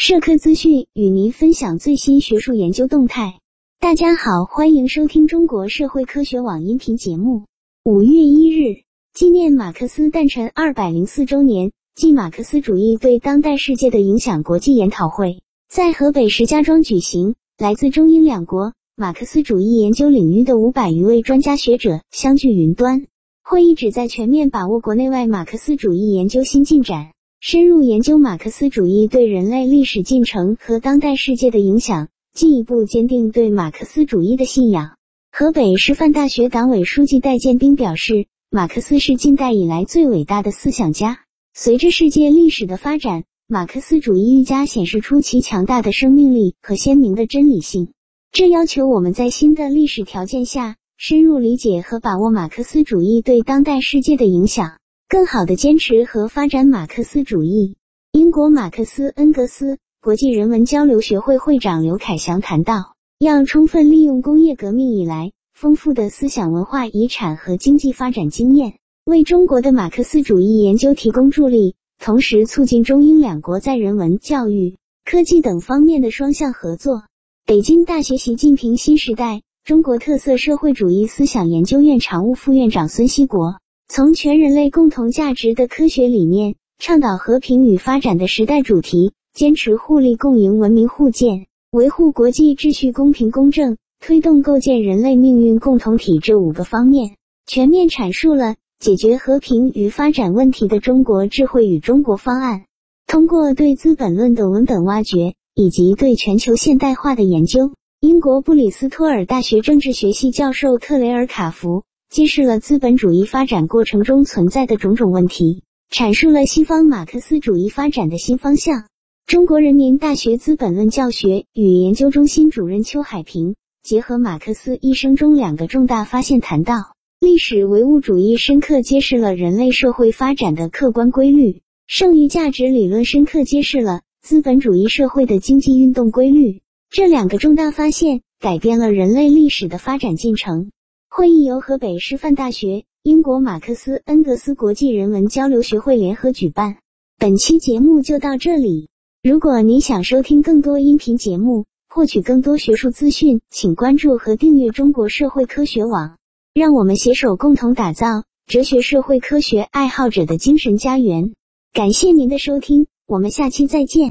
社科资讯与您分享最新学术研究动态。大家好，欢迎收听中国社会科学网音频节目。五月一日，纪念马克思诞辰二百零四周年暨马克思主义对当代世界的影响国际研讨会在河北石家庄举行。来自中英两国马克思主义研究领域的五百余位专家学者相聚云端。会议旨在全面把握国内外马克思主义研究新进展。深入研究马克思主义对人类历史进程和当代世界的影响，进一步坚定对马克思主义的信仰。河北师范大学党委书记戴建兵表示，马克思是近代以来最伟大的思想家。随着世界历史的发展，马克思主义愈加显示出其强大的生命力和鲜明的真理性。这要求我们在新的历史条件下，深入理解和把握马克思主义对当代世界的影响。更好的坚持和发展马克思主义。英国马克思恩格斯国际人文交流学会会长刘凯翔谈到，要充分利用工业革命以来丰富的思想文化遗产和经济发展经验，为中国的马克思主义研究提供助力，同时促进中英两国在人文、教育、科技等方面的双向合作。北京大学习近平新时代中国特色社会主义思想研究院常务副院长孙锡国。从全人类共同价值的科学理念，倡导和平与发展的时代主题，坚持互利共赢、文明互鉴，维护国际秩序公平公正，推动构建人类命运共同体这五个方面，全面阐述了解决和平与发展问题的中国智慧与中国方案。通过对《资本论》的文本挖掘，以及对全球现代化的研究，英国布里斯托尔大学政治学系教授特雷尔卡福。揭示了资本主义发展过程中存在的种种问题，阐述了西方马克思主义发展的新方向。中国人民大学资本论教学与研究中心主任邱海平结合马克思一生中两个重大发现，谈到历史唯物主义深刻揭示了人类社会发展的客观规律，剩余价值理论深刻揭示了资本主义社会的经济运动规律。这两个重大发现改变了人类历史的发展进程。会议由河北师范大学、英国马克思恩格斯国际人文交流学会联合举办。本期节目就到这里。如果你想收听更多音频节目，获取更多学术资讯，请关注和订阅中国社会科学网。让我们携手共同打造哲学社会科学爱好者的精神家园。感谢您的收听，我们下期再见。